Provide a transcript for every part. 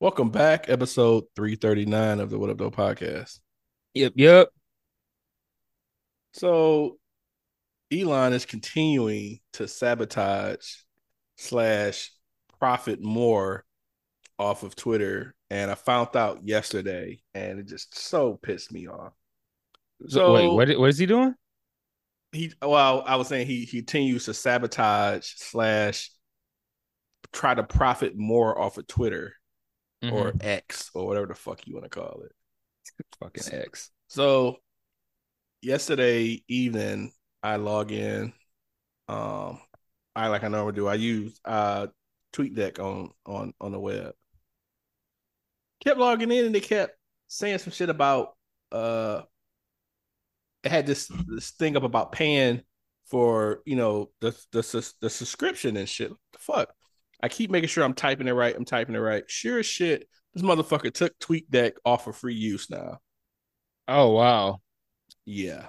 Welcome back, episode 339 of the What Up, Though podcast. Yep, yep. So, Elon is continuing to sabotage slash profit more off of Twitter. And I found out yesterday, and it just so pissed me off. So, wait, what? What is he doing? he well i was saying he he continues to sabotage slash try to profit more off of twitter or Mhm. x or whatever the fuck you want to call it fucking X. so yesterday evening i log in um i like i normally do i use uh tweetdeck on on on the web kept logging in and they kept saying some shit about uh it had this this thing up about paying for you know the the the subscription and shit. What the fuck? I keep making sure I'm typing it right. I'm typing it right. Sure as shit, this motherfucker took TweetDeck off for free use now. Oh wow. Yeah.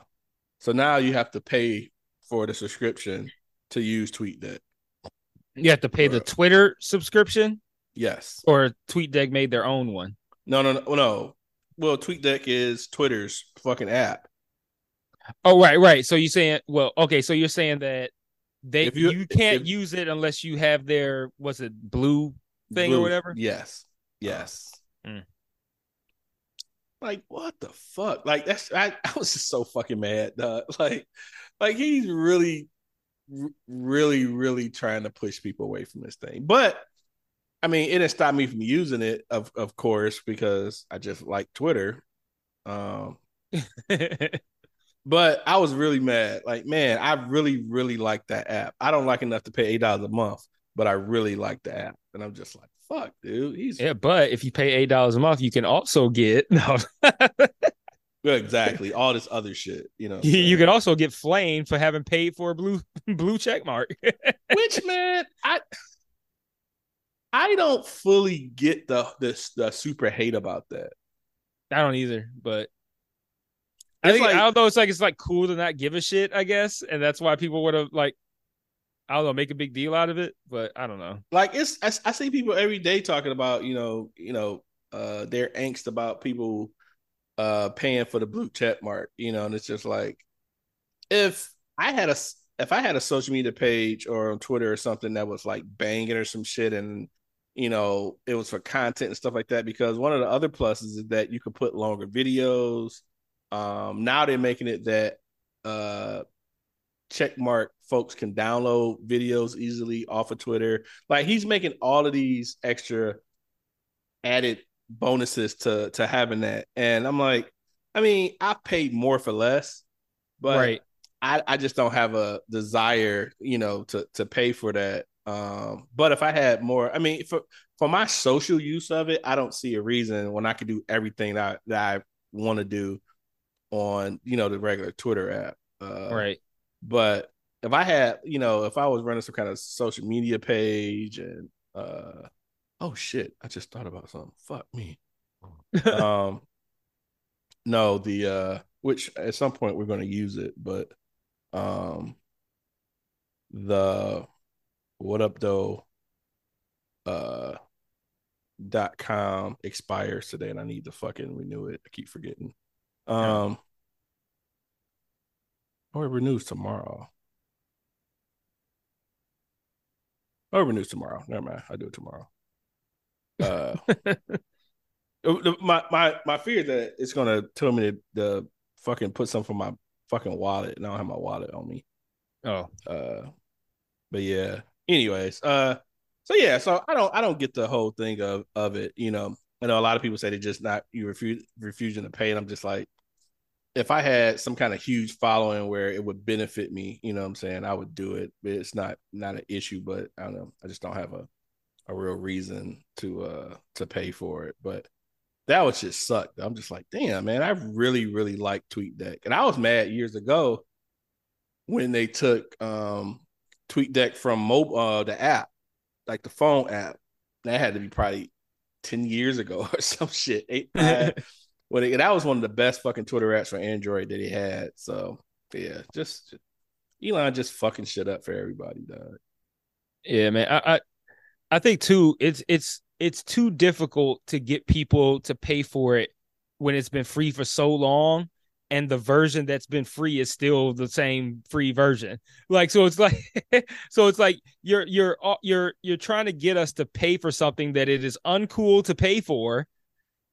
So now you have to pay for the subscription to use TweetDeck. You have to pay the Twitter subscription, Yes. or TweetDeck made their own one. No, no, no, no. Well, TweetDeck is Twitter's fucking app. Oh right, right. So you're saying, well, okay. So you're saying that they you, you- can't if- use it unless you have their what's it blue thing or whatever. Yes. Yes. Mm. Like what the fuck? Like that's I, I was just so fucking mad. dog. Like like he's really really really trying to push people away from this thing. But I mean, it didn't stop me from using it of of course because I just like Twitter. Um but I was really mad. Like, man, I really, really like that app. I don't like enough to pay eight dollars a month, but I really like the app. And I'm just like, fuck, dude. He's yeah, but if you pay eight dollars a month, you can also get no. Exactly all this other shit. You know, you, you can also get flamed for having paid for a blue blue check mark. which man, I I don't fully get the the the super hate about that. I don't either, but I think like- I don't know. It's like it's like cool to not give a shit, I guess, and that's why people would have like I don't know, make a big deal out of it. But I don't know. Like it's I, I see people every day talking about you know you know uh their angst about people uh paying for the blue check mark. You know, and it's just like if I had a if I had a social media page or on Twitter or something that was like banging or some shit and you know it was for content and stuff like that because one of the other pluses is that you could put longer videos um now they're making it that uh check mark folks can download videos easily off of Twitter like he's making all of these extra added bonuses to to having that and I'm like I mean I've paid more for less but right. I, I just don't have a desire, you know, to to pay for that. Um, but if I had more, I mean, for for my social use of it, I don't see a reason when I could do everything that I, that I want to do on, you know, the regular Twitter app. Uh, right. But if I had, you know, if I was running some kind of social media page and, uh, oh shit, I just thought about something. Fuck me. um, no, the uh, which at some point we're going to use it, but um, the what up though, uh, dot com expires today, and I need to fucking renew it. I keep forgetting. Um, or it renews tomorrow. Oh, it renews tomorrow. Never mind. I do it tomorrow. Uh, my my my fear is that it's gonna tell me to, to fucking put something from my fucking wallet, and I don't have my wallet on me. oh, Uh, but yeah. Anyways, uh, so yeah, so I don't I don't get the whole thing of of it. You know, I know a lot of people say they just not you refuse refusing to pay, and I'm just like, if I had some kind of huge following where it would benefit me, you know what I'm saying, I would do it. It's not not an issue, but I don't know. I just don't have a a real reason to uh to pay for it. But that was just sucked. I'm just like, damn, man, I really, really like TweetDeck. And I was mad years ago when they took um TweetDeck from mobile uh, the app, like the phone app. That had to be probably 10 years ago or some shit. Eight, it, that was one of the best fucking Twitter apps for Android that he had. So yeah, just Elon just fucking shit up for everybody, dog. Yeah, man. I, I I think too, it's it's it's too difficult to get people to pay for it when it's been free for so long and the version that's been free is still the same free version like so it's like so it's like you're you're you're you're trying to get us to pay for something that it is uncool to pay for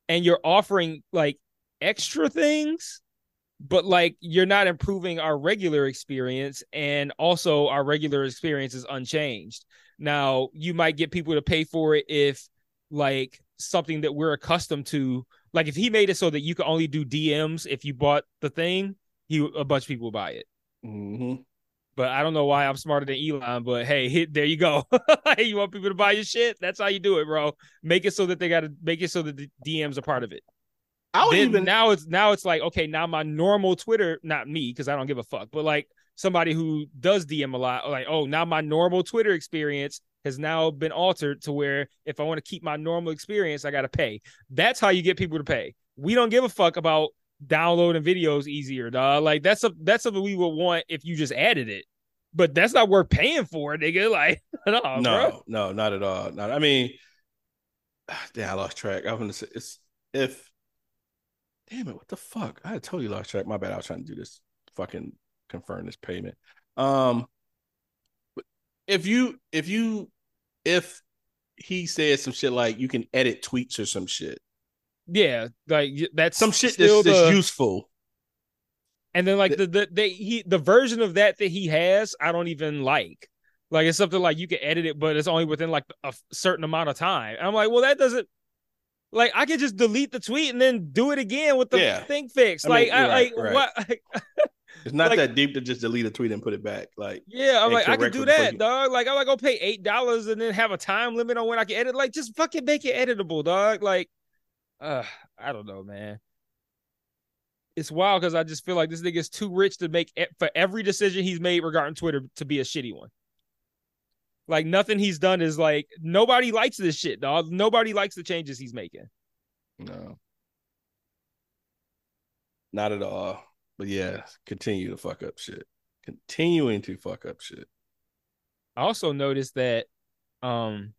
and you're offering like extra things but like you're not improving our regular experience and also our regular experience is unchanged now you might get people to pay for it if like something that we're accustomed to. Like if he made it so that you could only do DMs if you bought the thing, he a bunch of people buy it. Mm-hmm. But I don't know why I'm smarter than Elon. But hey, hit, there you go. hey, you want people to buy your shit? That's how you do it, bro. Make it so that they got to make it so that the DMs are part of it. I would Then even now it's now it's like okay now my normal Twitter not me because I don't give a fuck but like somebody who does DM a lot like oh now my normal Twitter experience has now been altered to where if I want to keep my normal experience I got to pay. That's how you get people to pay. We don't give a fuck about downloading videos easier, dog. Like that's a that's something we would want if you just added it. But that's not worth paying for, nigga. Like no, no, bro. no, not at all. Not. I mean, damn, I lost track. I was gonna say it's if. Damn it! What the fuck? I totally lost track. My bad. I was trying to do this. Fucking confirm this payment. Um, if you if you if he says some shit like you can edit tweets or some shit, Yeah, like that's some shit that's, that's useful. And then like the the they he the version of that that he has, I don't even like. Like it's something like you can edit it, but it's only within like a certain amount of time. And I'm like, well, that doesn't. Like I could just delete the tweet and then do it again with the Yeah. thing fixed. I mean, like I right, like right. what? It's not Like- that deep to just delete a tweet and put it back. Like yeah, I'm like I could correct do that, you- dog. Like I'm not gonna pay eight dollars and then have a time limit on when I can edit. Like just fucking make it editable, dog. Like, uh, I don't know, man. It's wild because I just feel like this is too rich to make e- for every decision he's made regarding Twitter to be a shitty one. Like nothing he's done is like nobody likes this shit, dog. Nobody likes the changes he's making. no, not at all. But yeah, continue to fuck up shit. Continuing to fuck up shit. I also noticed that um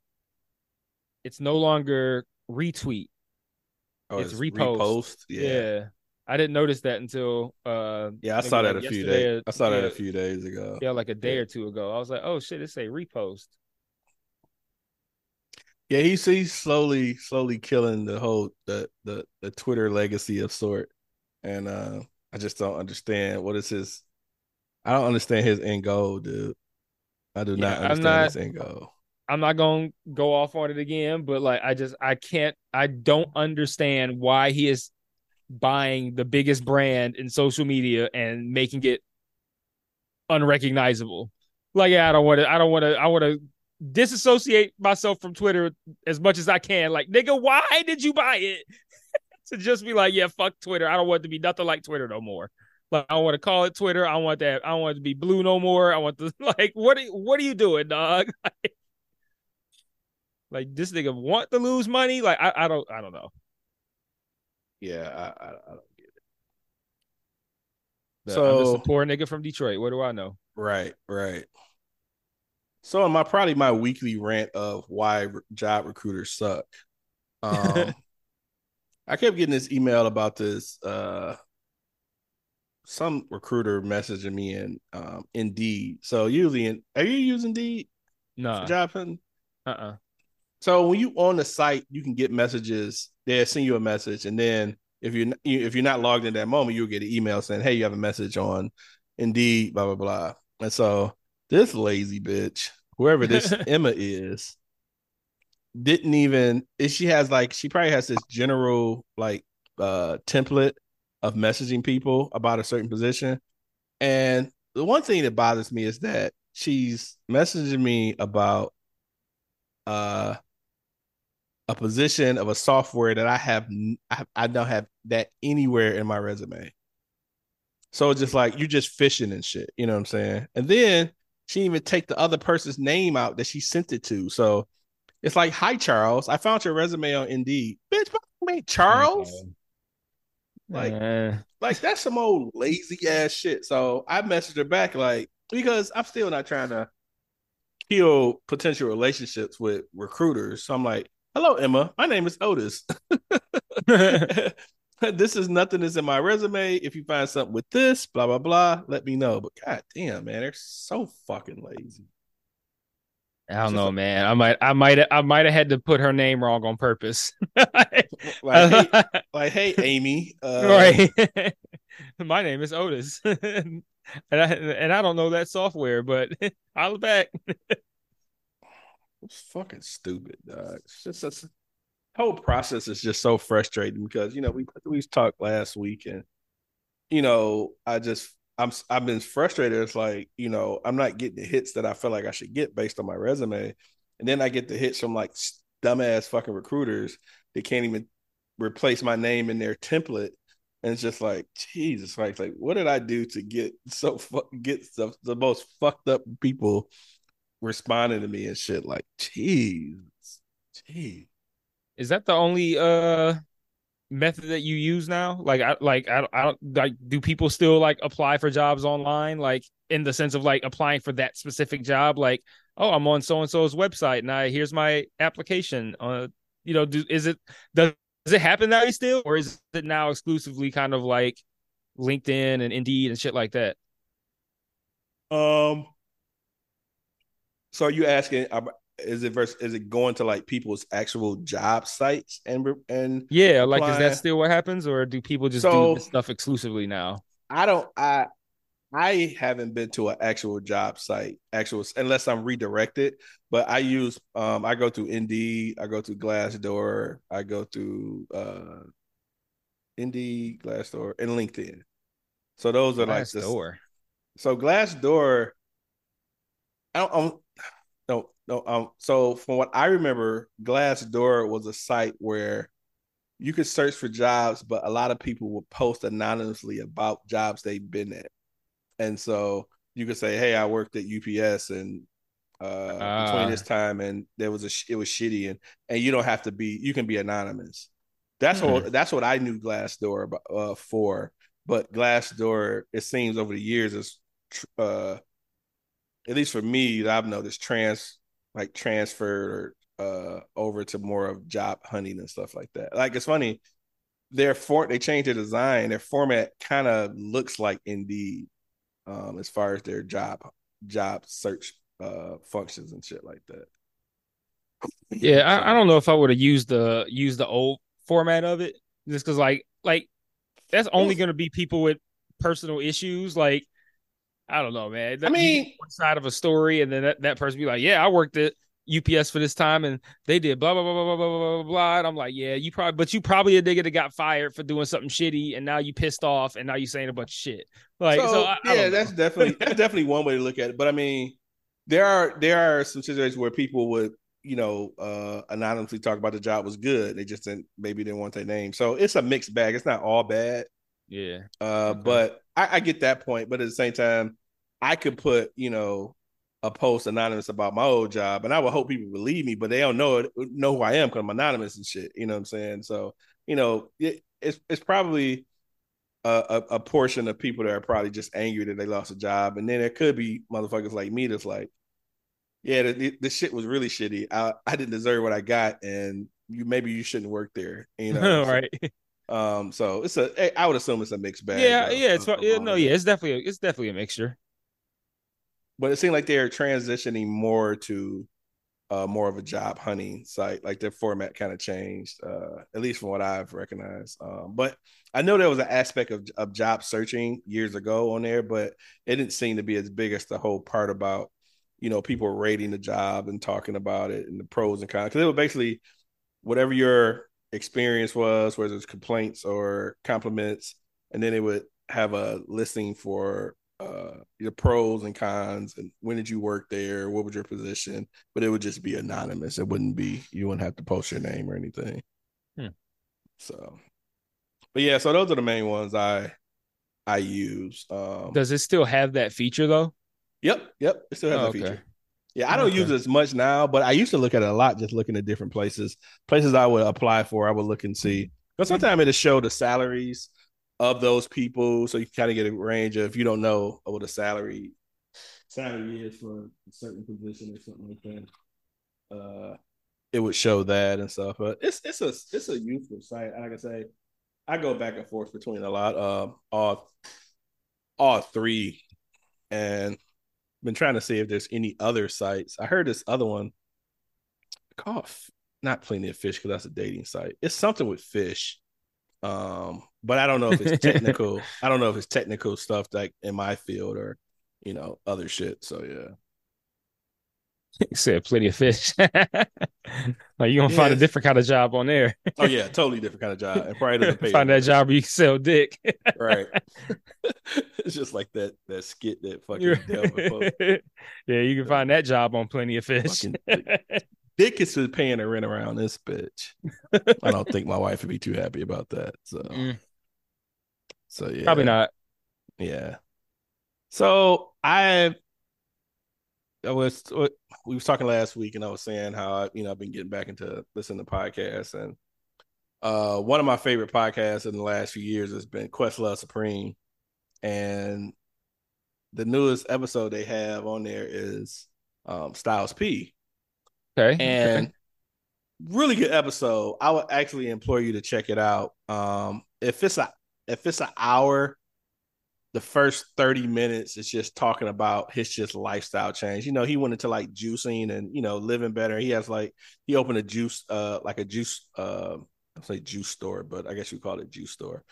it's no longer retweet. Oh, It's repost. Yeah. Yeah. I didn't notice that until uh Yeah, I saw that like a few days. or- I saw that a few days ago. Yeah, like a day Yeah. or two ago. I was like, oh shit, it say repost. Yeah, he's he's slowly slowly killing the whole the the the Twitter legacy of sort, and uh I just don't understand what is his. I don't understand his end goal, dude. I do not Yeah, I'm understand not- his end goal. I'm not gonna go off on it again, but like I just I can't I don't understand why he is buying the biggest brand in social media and making it unrecognizable. Like yeah, I don't want to I don't want to I want to disassociate myself from Twitter as much as I can. Like nigga, why did you buy it? to just be like, yeah, fuck Twitter. I don't want to be nothing like Twitter no more. Like I don't want to call it Twitter. I want that. I want to be blue no more. I want to like what are what are you doing, dog? this nigga want to lose money? Like I, I don't I don't know. Yeah, I I, I don't get it. But I'm just So- a poor nigga from Detroit. What do I know? Right, right. So in my probably my weekly rant of why re- job recruiters suck. Um I kept getting this email about this uh some recruiter messaging me in um Indeed. So usually in are you using Indeed No Nah. job hunting? Uh uh So when you on the site, you can get messages. They'll send you a message, and then if you're if you're not logged in that moment, you'll get an email saying, "Hey, you have a message on Indeed." Blah blah blah. And so this lazy bitch, whoever this Emma is, didn't even. She has like she probably has this general like uh template of messaging people about a certain position, and the one thing that bothers me is that she's messaging me about uh a position of a software that I have I, I don't have that anywhere in my resume. So it's just like you're just fishing and shit, you know what I'm saying? And then she even take the other person's name out that she sent it to. So it's like, hi Charles, I found your resume on Indeed. Bitch, my Charles. Okay. Like, uh, like that's some old lazy ass shit. So I messaged her back like because I'm still not trying to kill potential relationships with recruiters. So I'm like, hello, Emma. My name is Otis. this is nothing that's in my resume. If you find something with this, blah blah blah, let me know. But god damn, man, they're so fucking lazy. I don't know, man. I might, I might, I might have had to put her name wrong on purpose. like, hey, like, hey, Amy. Uh, right. My name is Otis, and I and I don't know that software, but I'll back. It's fucking stupid, dog. It's just whole process is just so frustrating because you know we we talked last week and you know I just I'm I've been frustrated. It's like you know I'm not getting the hits that I feel like I should get based on my resume, and then I get the hits from like dumbass fucking recruiters that can't even replace my name in their template, and it's just like Jesus, like like what did I do to get so get the, the most fucked up people responding to me and shit? Like, jeez, jeez. Is that the only uh method that you use now? Like, I like I, I don't like. Do people still like apply for jobs online? Like in the sense of like applying for that specific job? Like, oh, I'm on so and so's website, and I here's my application. Uh, you know, do is it does, does it happen that way still, or is it now exclusively kind of like LinkedIn and Indeed and shit like that? Um. So are you asking? is it versus is it going to like people's actual job sites and and yeah like is that still what happens or do people just so, do this stuff exclusively now i don't i i haven't been to an actual job site actual unless i'm redirected but i use um i go through indeed i go through glassdoor i go through uh indeed glassdoor and linkedin so those are glassdoor. like door so glassdoor I don't, I'm, no, no. Um. So from what I remember, Glassdoor was a site where you could search for jobs, but a lot of people would post anonymously about jobs they've been at, and so you could say, "Hey, I worked at UPS and uh, uh, between this ah. time and there was a it was shitty and and you don't have to be you can be anonymous. That's mm-hmm. what that's what I knew Glassdoor uh, for. But Glassdoor, it seems over the years is uh, at least for me, I've noticed trans like transferred uh over to more of job hunting and stuff like that. Like it's funny, their for they changed their design, their format kind of looks like Indeed, um, as far as their job job search uh functions and shit like that. Yeah, I, I don't know if I would have used the used the old format of it just because like like that's only going to be people with personal issues like I don't know, man. I mean, one side of a story, and then that, that person be like, "Yeah, I worked at UPS for this time, and they did blah blah blah blah blah blah blah blah." And I'm like, "Yeah, you probably, but you probably a nigga that got fired for doing something shitty, and now you pissed off, and now you saying a bunch of shit." Like, so, so I, yeah, I that's definitely that's definitely one way to look at it. But I mean, there are there are some situations where people would you know uh anonymously talk about the job was good. They just didn't maybe didn't want their name. So it's a mixed bag. It's not all bad. Yeah. Uh, okay. but I, I get that point, but at the same time, I could put, you know, a post anonymous about my old job, and I would hope people believe me, but they don't know it, know who I am because I'm anonymous and shit. You know what I'm saying? So, you know, it, it's it's probably a, a, a, portion of people that are probably just angry that they lost a job, and then there could be motherfuckers like me that's like, yeah, the, the shit was really shitty. I I didn't deserve what I got, and you maybe you shouldn't work there. You know, right? Um, so it's a. I would assume it's a mixed bag. Yeah, yeah, it's yeah, no, yeah, it's definitely it's definitely a mixture but it seemed like they're transitioning more to uh, more of a job hunting site. Like their format kind of changed, uh, at least from what I've recognized. Um, but I know there was an aspect of, of job searching years ago on there, but it didn't seem to be as big as the whole part about you know people rating the job and talking about it and the pros and cons. Because it was basically whatever your experience was, whether it's complaints or compliments, and then it would have a listing for uh your pros and cons and when did you work there what was your position but it would just be anonymous it wouldn't be you wouldn't have to post your name or anything Hmm. so but yeah so those are the main ones i i use um Does it still have that feature though? yep yep it still has Oh, a okay. feature yeah i don't Okay. use it as much now but i used to look at it a lot just looking at different places. Places i would apply for i would look and see. Because sometimes it'll show the salaries of those people so you kind of get a range of if you don't know what a salary salary is for a certain position or something like that uh it would show that and stuff. But it's it's a it's a useful site. Like i say i go back and forth between a lot of all all three. And been trying to see if there's any other sites. I heard this other one called F- not plenty of fish because that's a dating site. It's something with fish um but i don't know if it's technical. I don't know if it's technical stuff like in my field or you know other shit. So yeah. Said plenty of fish. like you're gonna find a different kind of job on there. oh yeah totally different kind of job. And probably doesn't pay find that job where you can sell dick. right. It's just like that that skit that fucking yeah, you can find that job on plenty of fish. Dick. Is just paying the rent around this bitch. I don't think my wife would be too happy about that so. Mm, so yeah. Probably not. Yeah. So I, I was we was talking last week, and I was saying how I, you know I've been getting back into listening to podcasts, and uh, one of my favorite podcasts in the last few years has been Questlove Supreme, and the newest episode they have on there is um, Styles P, Okay. and really good episode. I would actually implore you to check it out. Um, if it's a if it's an hour, the first 30 minutes is just talking about his just lifestyle change. You know, he went into like juicing and you know living better. He has like he opened a juice uh like a juice uh I say juice store, but I guess you call it juice store.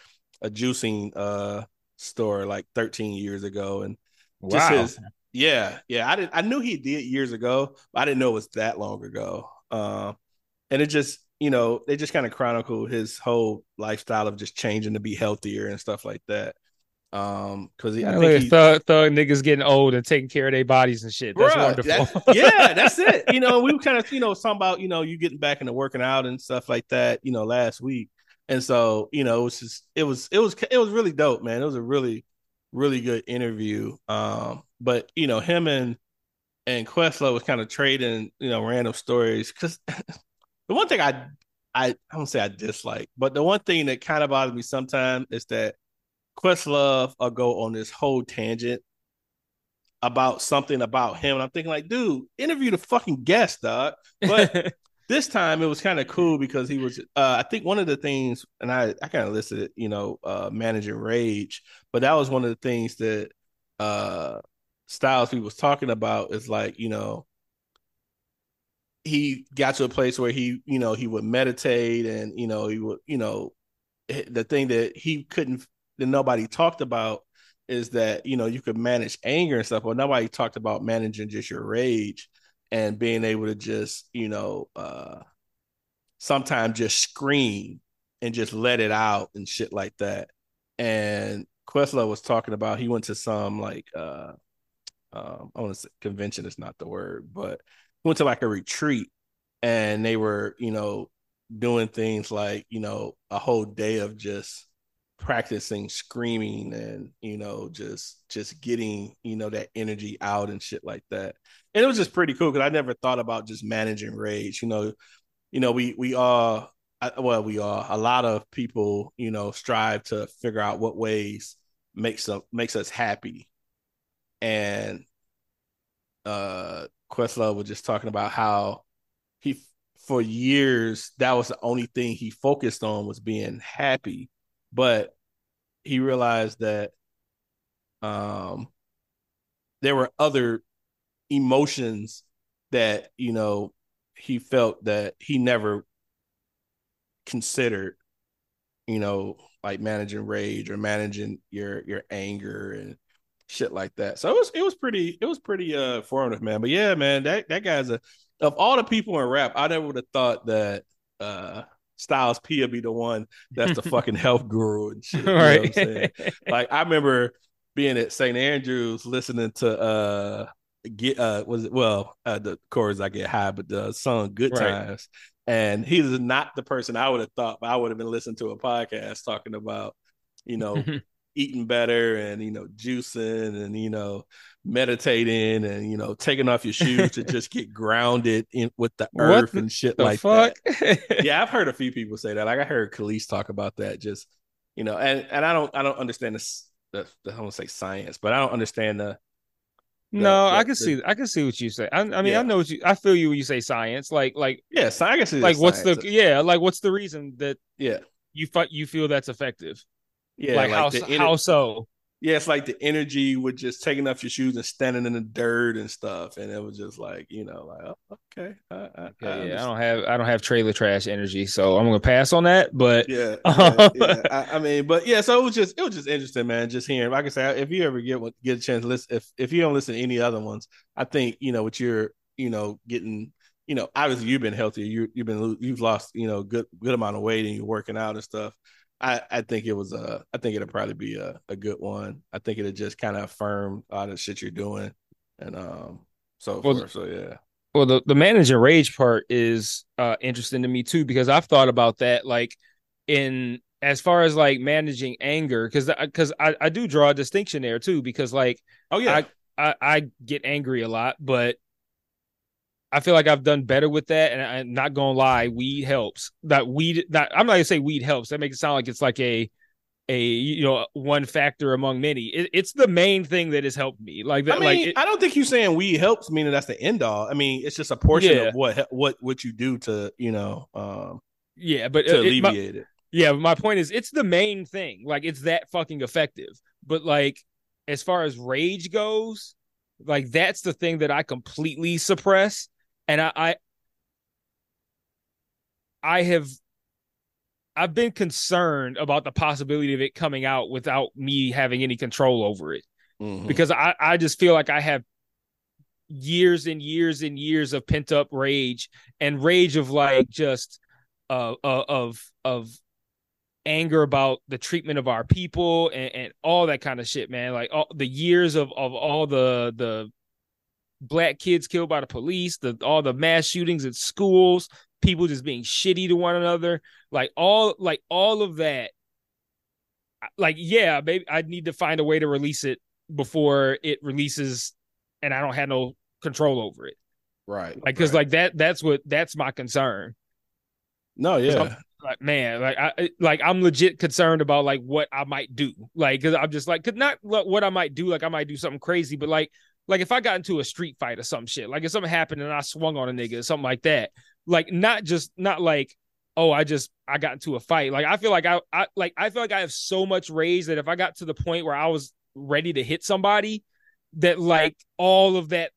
A juicing uh store like 13 years ago and wow. his yeah yeah i did i knew he did years ago but i didn't know it was that long ago um and it just you know they just kind of chronicle his whole lifestyle of just changing to be healthier and stuff like that um because i Yeah, think look at he, thug, thug niggas getting old and taking care of their bodies and shit. That's Bruh, wonderful. that- yeah that's it. You know we were kind of you know talking about you know you getting back into working out and stuff like that you know last week. And so you know it was just it was it was it was really dope man. It was a really really good interview. Um but you know him and and Questlove was kind of trading you know random stories. Because the one thing I I I don't say I dislike but the one thing that kind of bothers me sometimes is that Questlove will go on this whole tangent about something about him. And I'm thinking like dude interview the fucking guest dog. But this time it was kind of cool because he was uh, I think one of the things and I I kind of listed it, you know, uh managing rage, but that was one of the things that uh Styles P was talking about is like, you know, he got to a place where he, you know, he would meditate and, you know, he would, you know, the thing that he couldn't that nobody talked about is that, you know, you could manage anger and stuff, but nobody talked about managing just your rage and being able to just you know uh sometimes just scream and just let it out and shit like that. And Questlove was talking about he went to some like uh um I want to say convention is not the word but went to like a retreat and they were you know doing things like you know a whole day of just practicing screaming and you know just just getting you know that energy out and shit like that and it was just pretty cool because I never thought about just managing rage. You know, you know, we we I- well, we are a lot of people, you know, strive to figure out what ways makes us makes us happy. And uh Questlove was just talking about how he for years that was the only thing he focused on was being happy, but he realized that um there were other emotions that you know he felt that he never considered you know like managing rage or managing your your anger and shit like that. So it was it was pretty it was pretty uh formative man. But yeah man that that guy's a of all the people in rap i never would have thought that uh Styles P will be the one that's the fucking health guru and shit. You know what I'm saying? Like I remember being at St. Andrews, listening to uh get uh was it well uh the chorus I get high, but the song Good Right. Times. And he is not the person I would have thought, but I would have been listening to a podcast talking about, you know, eating better and you know, juicing and you know, meditating and you know, taking off your shoes to just get grounded in with the What earth the- and shit the like fuck? that yeah, I've heard a few people say that. Like I heard Khalees talk about that. Just you know, and and I don't I don't understand this. The, the I don't say science, but I don't understand the. no, the- I can the- see I can see what you say. I, I mean, Yeah. I know what you I feel you when you say science. Like like Yeah, science is like what's science. the yeah, like what's the reason that yeah you you feel that's effective? Yeah like, how so- ener- how so? yeah it's like the energy with just taking off your shoes and standing in the dirt and stuff, and it was just like you know like oh, okay I, I, I Yeah, yeah, I don't have I don't have trailer trash energy, so I'm gonna pass on that. But Yeah, yeah, yeah. I, I mean, but yeah, so it was just it was just interesting, man. Just hearing, like I said, if you ever get one- get a chance to listen, if if you don't listen to any other ones, I think you know what you're, you know, getting, you know, obviously you've been healthier, you you've been you've lost, you know, good good amount of weight and you're working out and stuff. I I think it was a, I think it'll probably be a, a good one. I think it'll just kind of affirm all the shit you're doing, and um, so Well, forth. So yeah, Well, the, the manage and rage part is uh interesting to me too because I've thought about that like in as far as like managing anger because because I, I do draw a distinction there too because like oh yeah, I I get angry a lot but I feel like I've done better with that and I'm not gonna lie weed helps that weed that I'm not gonna say weed helps that makes it sound like it's like a a you know one factor among many it, it's the main thing that has helped me like that I mean, like it- I don't think you saying weed helps, meaning that's the end all. I mean, it's just a portion Yeah. of what what what you do to you know um yeah but to uh, it- my- alleviate it. Yeah, but my point is it's the main thing. Like it's that fucking effective. But like as far as rage goes, like that's the thing that I completely suppress. And I I, I have I've been concerned about the possibility of it coming out without me having any control over it Mhm. because I, I just feel like I have years and years and years of pent up rage and rage of like just uh, uh of of anger about the treatment of our people and, and all that kind of shit, man. Like all the years of of all the the black kids killed by the police, the all the mass shootings at schools, people just being shitty to one another, like all like all of that. Like yeah, maybe I need to find a way to release it before it releases and I don't have no control over it. right, Like cuz right. like that that's what that's my concern. no, yeah, Like man, like I like I'm legit concerned about like what I might do. Like cuz I'm just like cuz not what I might do like I might do something crazy, but like like if I got into a street fight or some shit, like if something happened and I swung on a nigga or something like that. Like not just not like oh I just I got into a fight. Like I feel like I I like I feel like I have so much rage that if I got to the point where I was ready to hit somebody that like all of that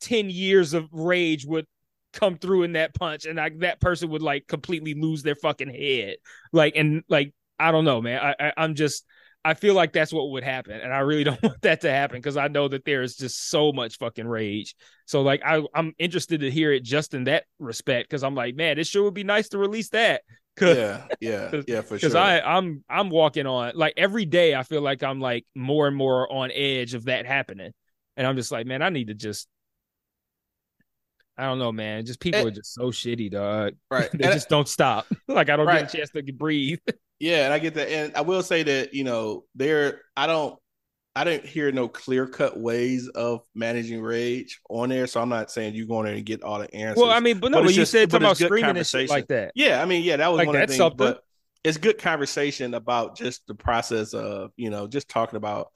10 years of rage would come through in that punch and like that person would like completely lose their fucking head like and like i don't know man i, I i'm just i feel like that's what would happen and i really don't want that to happen because i know that there is just so much fucking rage so like i i'm interested to hear it just in that respect because i'm like man it sure would be nice to release that because yeah, yeah, yeah, for sure. because. I I'm I'm walking on like every day I feel like I'm like more and more on edge of that happening, and I'm just like, man, I need to just. I don't know, man. Just people Eh. are just so shitty, dog. right, They And- just don't stop. like I don't Right. get a chance to breathe. Yeah, and I get that, and I will say that you know there. I don't. I didn't hear no clear cut ways of managing rage on there, so I'm not saying you go in there and get all the answers. well, I mean, but no, But but, you just- said but about screaming and shit like that. yeah, I mean, yeah, that was Like, one of the things, something. but it's good conversation about just the process of you know just talking about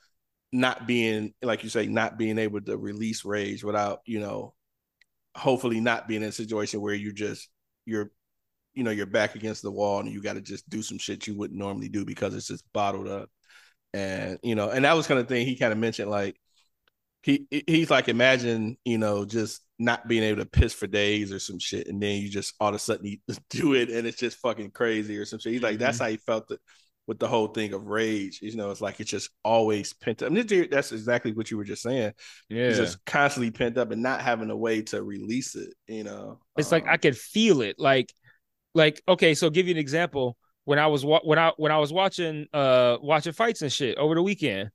not being like you say, not being able to release rage without you know, hopefully not being in a situation where you just you're you know you're back against the wall and you got to just do some shit you wouldn't normally do because it's just bottled up. And you know and that was kind of thing he kind of mentioned like he he's like imagine you know just not being able to piss for days or some shit and then you just all of a sudden you do it and it's just fucking crazy or some shit. He's like that's how he felt it with the whole thing of rage you know it's like it's just always pent up. I mean, that's exactly what you were just saying. Yeah, it's just constantly pent up and not having a way to release it you know it's like Um, I could feel it. Like, like okay, so give you an example. When I was wa- when I when I was watching uh watching fights and shit over the weekend,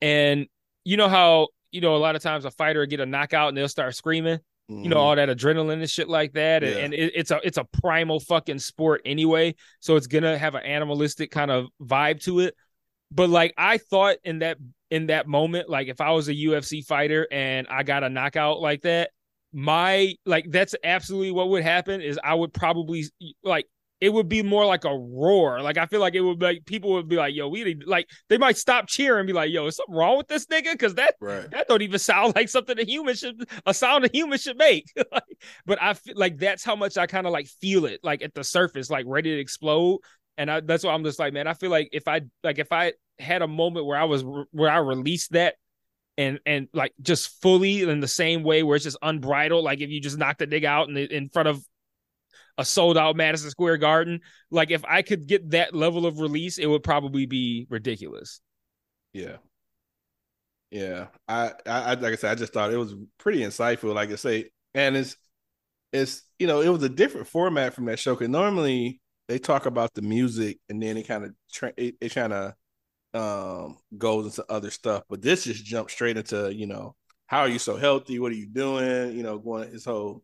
and you know how you know a lot of times a fighter get a knockout and they'll start screaming. You know Mhm. all that adrenaline and shit like that, and, Yeah. and it, it's a it's a primal fucking sport anyway, so it's gonna have an animalistic kind of vibe to it. But like I thought in that in that moment, like if I was a UFC fighter and I got a knockout like that, my like that's absolutely what would happen is I would probably like it would be more like a roar. Like I feel like it would be like people would be like, "Yo, we need-" like they might stop cheering and be like, "Yo, is something wrong with this nigga?" Because that right. that don't even sound like something a human should a sound a human should make. Like, but I feel like that's how much I kind of like feel it, like at the surface, like ready to explode. And I, that's why I'm just like, man, I feel like if I like if I had a moment where I was where I released that and and like just fully in the same way where it's just unbridled, like if you just knock the nigga out in the, in front of a sold out Madison Square Garden, like if I could get that level of release, it would probably be ridiculous. Yeah. Yeah. I, I, like I said, I just thought it was pretty insightful. Like I say, and it's, it's, you know, it was a different format from that show. Cause normally they talk about the music and then it kind of, tra- it, it kind of, um, goes into other stuff. But this just jumped straight into, you know, how are you so healthy? What are you doing? You know, going to his whole,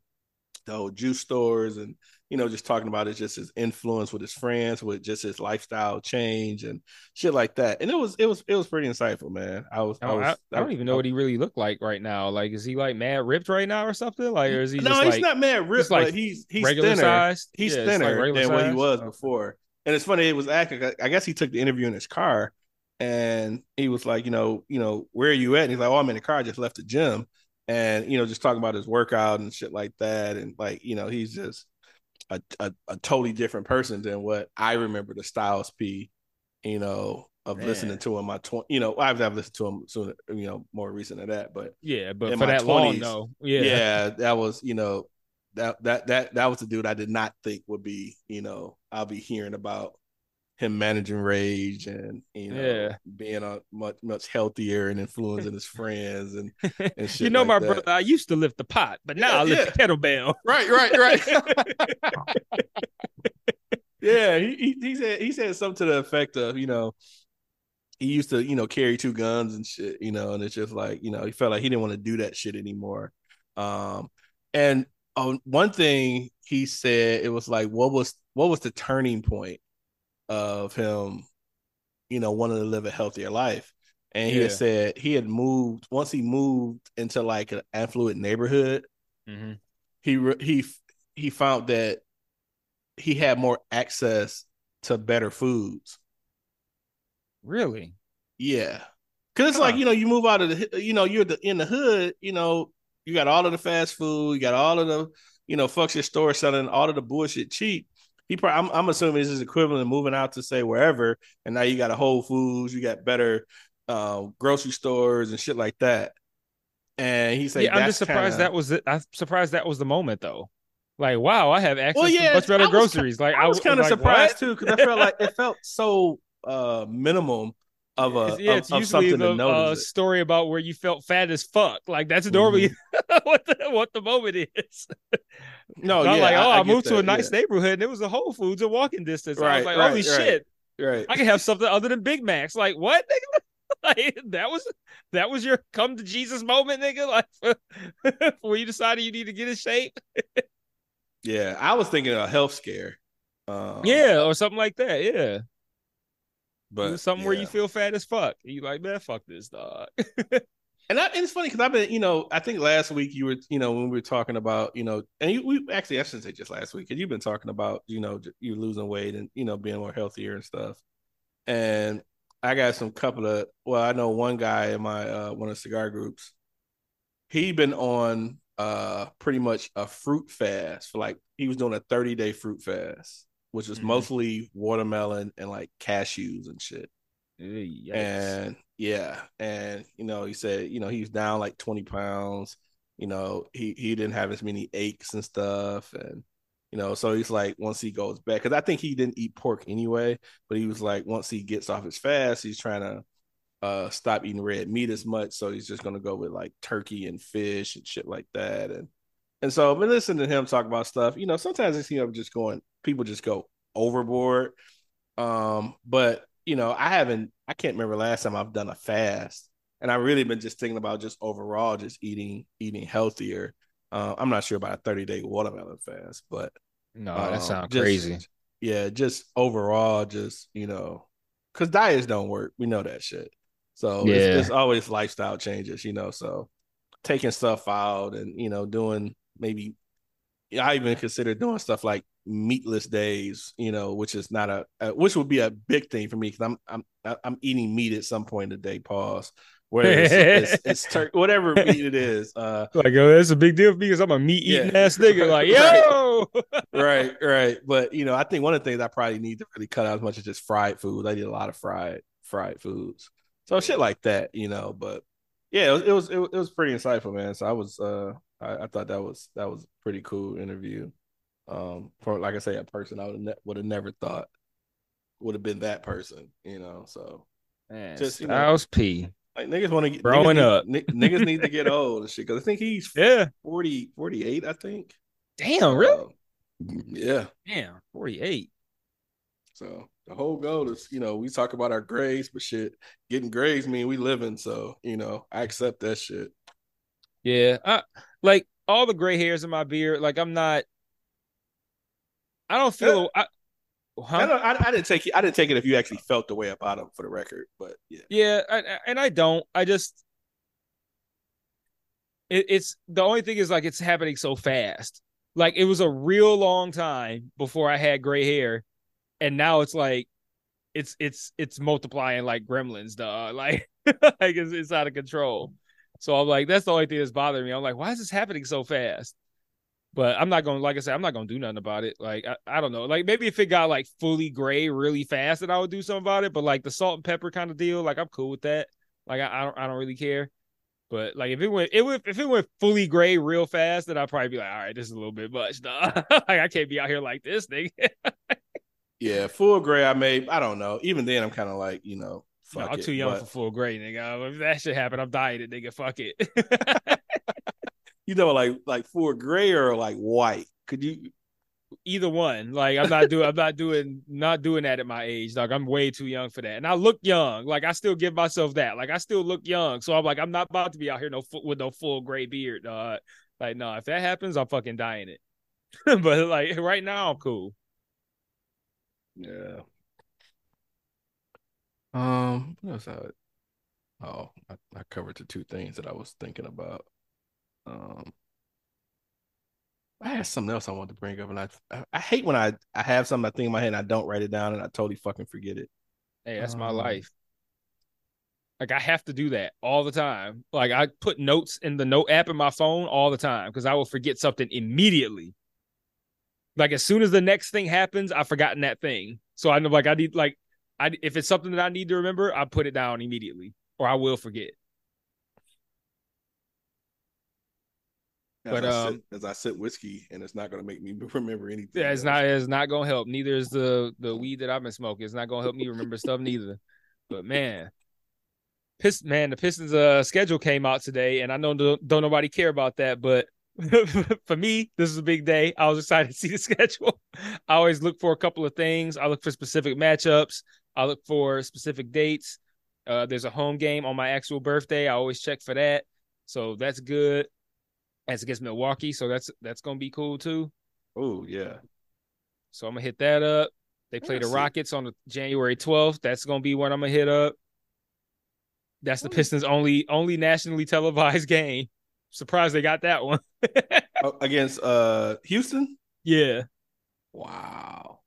the whole juice stores and you know just talking about it just his influence with his friends with just his lifestyle change and shit like that and it was it was it was pretty insightful man i was I, i, was, I, I don't even know what he really looked like right now. Like, is he like mad ripped right now or something? Like, or is he no he's like not mad ripped like but he's he's thinner sized? he's Yeah, like thinner regular than what he was Oh. before and it's funny it was acting i guess he took the interview in his car and he was like you know you know where are you at and he's like oh i'm in the car i just left the gym and you know just talking about his workout and shit like that and like you know he's just a, a, a totally different person than what I remember the Styles P, you know, of Man. listening to him my twenty. You know, I've, listened to him sooner, you know, more recent than that. But Yeah, but for that long 20s, though, yeah. yeah, that was you know that that that that was a dude I did not think would be you know I'll be hearing about him managing rage and you know Yeah. being a much much healthier and influencing his friends and and shit you know, like my that. brother, I used to lift the pot, but now Yeah, I lift yeah. the kettlebell. Right, right, right. yeah, he, he he said he said something to the effect of, you know, he used to, you know, carry two guns and shit, you know, and it's just like, you know, he felt like he didn't want to do that shit anymore. Um, and on one thing he said, it was like, what was what was the turning point of him, you know, wanting to live a healthier life? And he Yeah. had said he had moved once he moved into like an affluent neighborhood Mm-hmm. he he he found that he had more access to better foods. Really? Yeah, because it's like you know you move out of the you know you're the, in the hood. You know you got all of the fast food, you got all of the you know fuck your store selling all of the bullshit cheap. He probably I'm, I'm assuming this is equivalent of moving out to say wherever, and now you got a Whole Foods, you got better uh, grocery stores and shit like that. And he said, yeah, I'm just surprised kinda- that was it. I'm surprised that was the moment though. Like, wow, I have access Well, yeah, to much better was groceries. like, I was kind of like, surprised what? too because I felt like it felt so uh minimum of a yeah, of, it's of something the to uh, notice. it. story about where you felt fat as fuck. Like that's normally what the what the moment is. No, I'm like, oh, I, get moved to a nice yeah. neighborhood and it was a Whole Foods in walking distance. I Right, was like, right, holy right. shit, Right. I can have something other than Big Macs. Like what. Like that was that was your come to Jesus moment, nigga. Like where you decided you need to get in shape. Yeah, I was thinking a health scare. Um, yeah, or something like that. Yeah, but something where you feel fat as fuck. You like, man, fuck this dog. And, I, and it's funny because I've been, you know, I think last week you were, you know, when we were talking about, you know, and you, we actually, I shouldn't say just last week, because you've been talking about, you know, you losing weight and, you know, being more healthier and stuff. And I got some couple of, well, I know one guy in my, uh, one of the cigar groups, he'd been on uh pretty much a fruit fast for like, he was doing a 30 day fruit fast, which was Mhm. mostly watermelon and like cashews and shit. Yikes. And yeah, and you know, he said, you know, he's down like 20 pounds. You know, he he didn't have as many aches and stuff. And you know, so he's like, once he goes back, because I think he didn't eat pork anyway, but he was like, once he gets off his fast, he's trying to uh stop eating red meat as much. So he's just gonna go with like turkey and fish and shit like that. And and so I've been listening to him talk about stuff. You know, sometimes it's you know just going, people just go overboard. Um, but you know, I haven't I can't remember last time I've done a fast and I've really been just thinking about just overall just eating eating healthier. Uh, I'm not sure about a 30 day watermelon fast, but No, um, that sounds just- crazy. Yeah, just overall, just you know, because diets don't work. We know that shit. So Yeah. it's, it's always lifestyle changes, you know. So taking stuff out and you know doing maybe I even consider doing stuff like meatless days, you know, which is not a, a which would be a big thing for me because I'm I'm I'm eating meat at some point in the day. Pause. Whereas it's, it's, it's tur- whatever meat it is. Uh, Like, oh, that's a big deal for me because I'm a meat eating Yeah. ass nigga. Like, yo, right, right. But you know, I think one of the things I probably need to really cut out as much as just fried food. I eat a lot of fried fried foods, so shit like that, you know. But yeah, it was it was, it was, it was pretty insightful, man. So I was uh I, I thought that was that was a pretty cool interview. Um, for like I say, a person I would have ne- would have never thought would have been that person, you know. So man, Just, you know, P. like niggas want to get Growing up. need, niggas need to get old and shit because I think he's Yeah, 40, 48, I think. damn, really? Um, yeah. Damn, 48. So the whole goal is, you know, we talk about our grades, but shit, getting grades mean we living. So, you know, I accept that shit. Yeah, I like all the gray hairs in my beard. Like, I'm not. I don't feel. I, huh? I, don't, I, I didn't take it. I didn't take it if you actually felt the way about him for the record, but yeah. Yeah, I, I- and I don't. I just it, it's the only thing is like it's happening so fast. Like it was a real long time before I had gray hair, and now it's like it's it's it's multiplying like gremlins, dog. Like like it's, it's out of control. So I'm like, that's the only thing that's bothering me. I'm like, why is this happening so fast? But I'm not gonna, like I said, I'm not gonna do nothing about it. Like I, I don't know. Like maybe if it got like fully gray really fast, then I would do something about it. But like the salt and pepper kind of deal, like I'm cool with that. Like I, I don't, I don't really care. But like if it went, it went, if it went fully gray real fast, then I'd probably be like, all right, this is a little bit much, dog. like I can't be out here like this, nigga. Yeah, full gray, I may, I don't know. Even then, I'm kind of like, you know, No, I'm it, too young but- for full gray, nigga. If that shit happen, I'm dying it, nigga. Fuck it. You know, like like full gray or like white. Could you? Either one. Like I'm not doing I'm not doing not doing that at my age. Like I'm way too young for that. And I look young. Like I still give myself that. Like I still look young. So I'm like, I'm not about to be out here no with no full gray beard, dog. Like, no, if that happens, I'm fucking dying it. but like right now, I'm cool. Yeah. Um, what else? I, oh, I, I covered the two things that I was thinking about. Um, I had something else I wanted to bring up, and I I, I hate when I I have something I think in my head and I don't write it down and I totally fucking forget it. Hey, that's my Um, life. Like I have to do that all the time. Like I put notes in the note app in my phone all the time because I will forget something immediately. Like as soon as the next thing happens, I've forgotten that thing. So I know like I need like I if it's something that I need to remember, I put it down immediately or I will forget. As But, I um, sip, as I sip whiskey, and it's not gonna make me remember anything. Yeah, it's else. not it's not gonna help. Neither is the the weed that I've been smoking. It's not gonna help me remember stuff neither. But man, Pist man, the Pistons uh schedule came out today, and I know don't, don't nobody care about that, but for me, this is a big day. I was excited to see the schedule. I always look for a couple of things. I look for specific matchups. I look for specific dates. Uh, there's a home game on my actual birthday. I always check for that, so that's good. As against Milwaukee, so that's that's gonna be cool too. Oh yeah. So I'm gonna hit that up. They play the. Rockets on the January 12th. That's gonna be one I'm gonna hit up. That's the. Pistons' only only nationally televised game. Surprised they got that one. Oh, against uh Houston. yeah. Wow.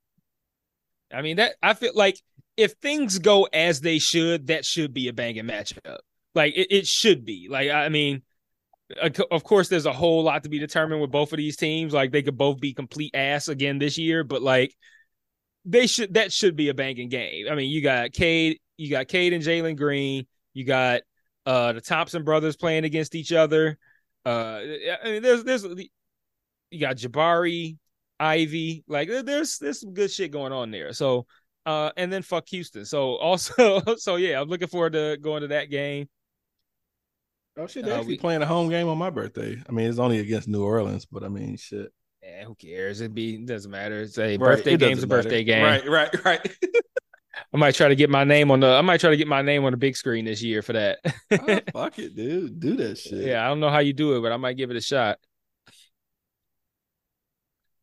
I mean that I feel like if things go as they should, that should be a banging matchup. Like it, it should be. Like I mean, of course, there's a whole lot to be determined with both of these teams. Like they could both be complete ass again this year, but like they should that should be a banging game. I mean, you got Cade, you got Cade and Jalen Green, you got uh the Thompson brothers playing against each other. Uh, I mean, there's there's you got Jabari, Ivey, like there's there's some good shit going on there. So uh and then fuck Houston. So also so yeah, I'm looking forward to going to that game. Oh shit, Uh, they're actually we- playing a home game on my birthday. I mean, it's only against New Orleans, but I mean, shit. Yeah, who cares? It be doesn't matter. It's a Right, birthday it game's a doesn't matter. birthday game. Right, right, right. I might try to get my name on the. I might try to get my name on the big screen this year for that. oh, fuck it, dude. Do that shit. Yeah, I don't know how you do it, but I might give it a shot.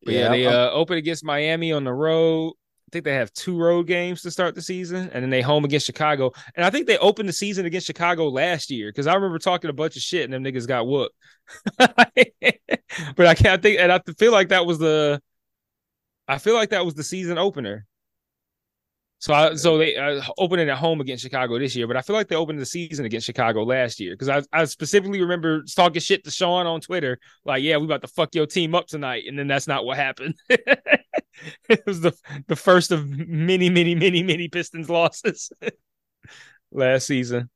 But yeah, Yeah, they I'm- uh, open against Miami on the road. I think they have two road games to start the season, and then they home against Chicago. And I think they opened the season against Chicago last year because I remember talking a bunch of shit, and them niggas got whooped. but I can't think, and I feel like that was the, I feel like that was the season opener. So I, so they uh, opening at home against Chicago this year, but I feel like they opened the season against Chicago last year because I I specifically remember talking shit to Sean on Twitter, like, yeah, we about to fuck your team up tonight, and then that's not what happened. it was the the first of many, many, many, many Pistons losses last season.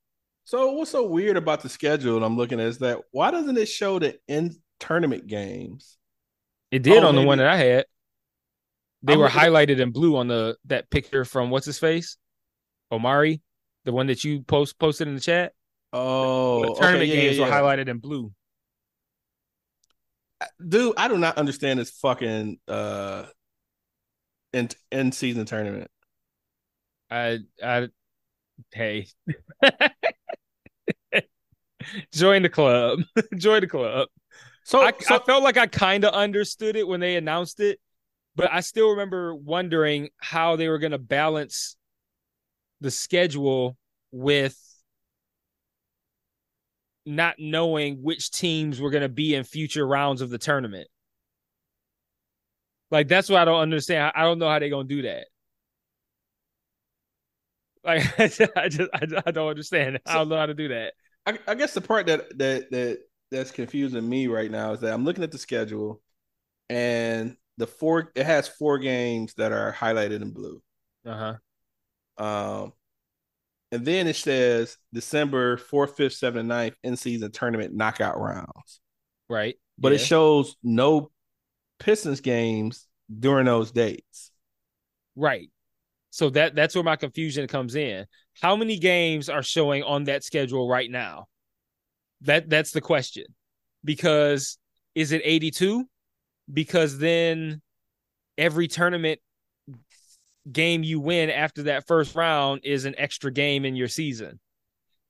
So what's so weird about the schedule? I'm looking at is that why doesn't it show the in tournament games? It did Oh, on the one that I had. They I'm were at- highlighted in blue on the that picture from what's his face, Omari, the one that you post posted in the chat. Oh, the okay, tournament yeah, games yeah, were highlighted in blue. Dude, I do not understand this fucking uh in in season tournament. I I hey. Join the club. Join the club. So, I, so I felt like I kind of understood it when they announced it, but I still remember wondering how they were going to balance the schedule with not knowing which teams were going to be in future rounds of the tournament. Like that's what I don't understand. I don't know how they're going to do that. Like I just, I, just, I don't understand. I don't know how to do that. I, I guess the part that that that that's confusing me right now is that I'm looking at the schedule and the four it has four games that are highlighted in blue. Uh huh. Um and then it says December 4th, 5th, 7th, 9th in season tournament knockout rounds. Right. But it shows no Pistons games during those dates. Right. So that that's where my confusion comes in. How many games are showing on that schedule right now? That that's the question. Because is it 82? Because then every tournament game you win after that first round is an extra game in your season.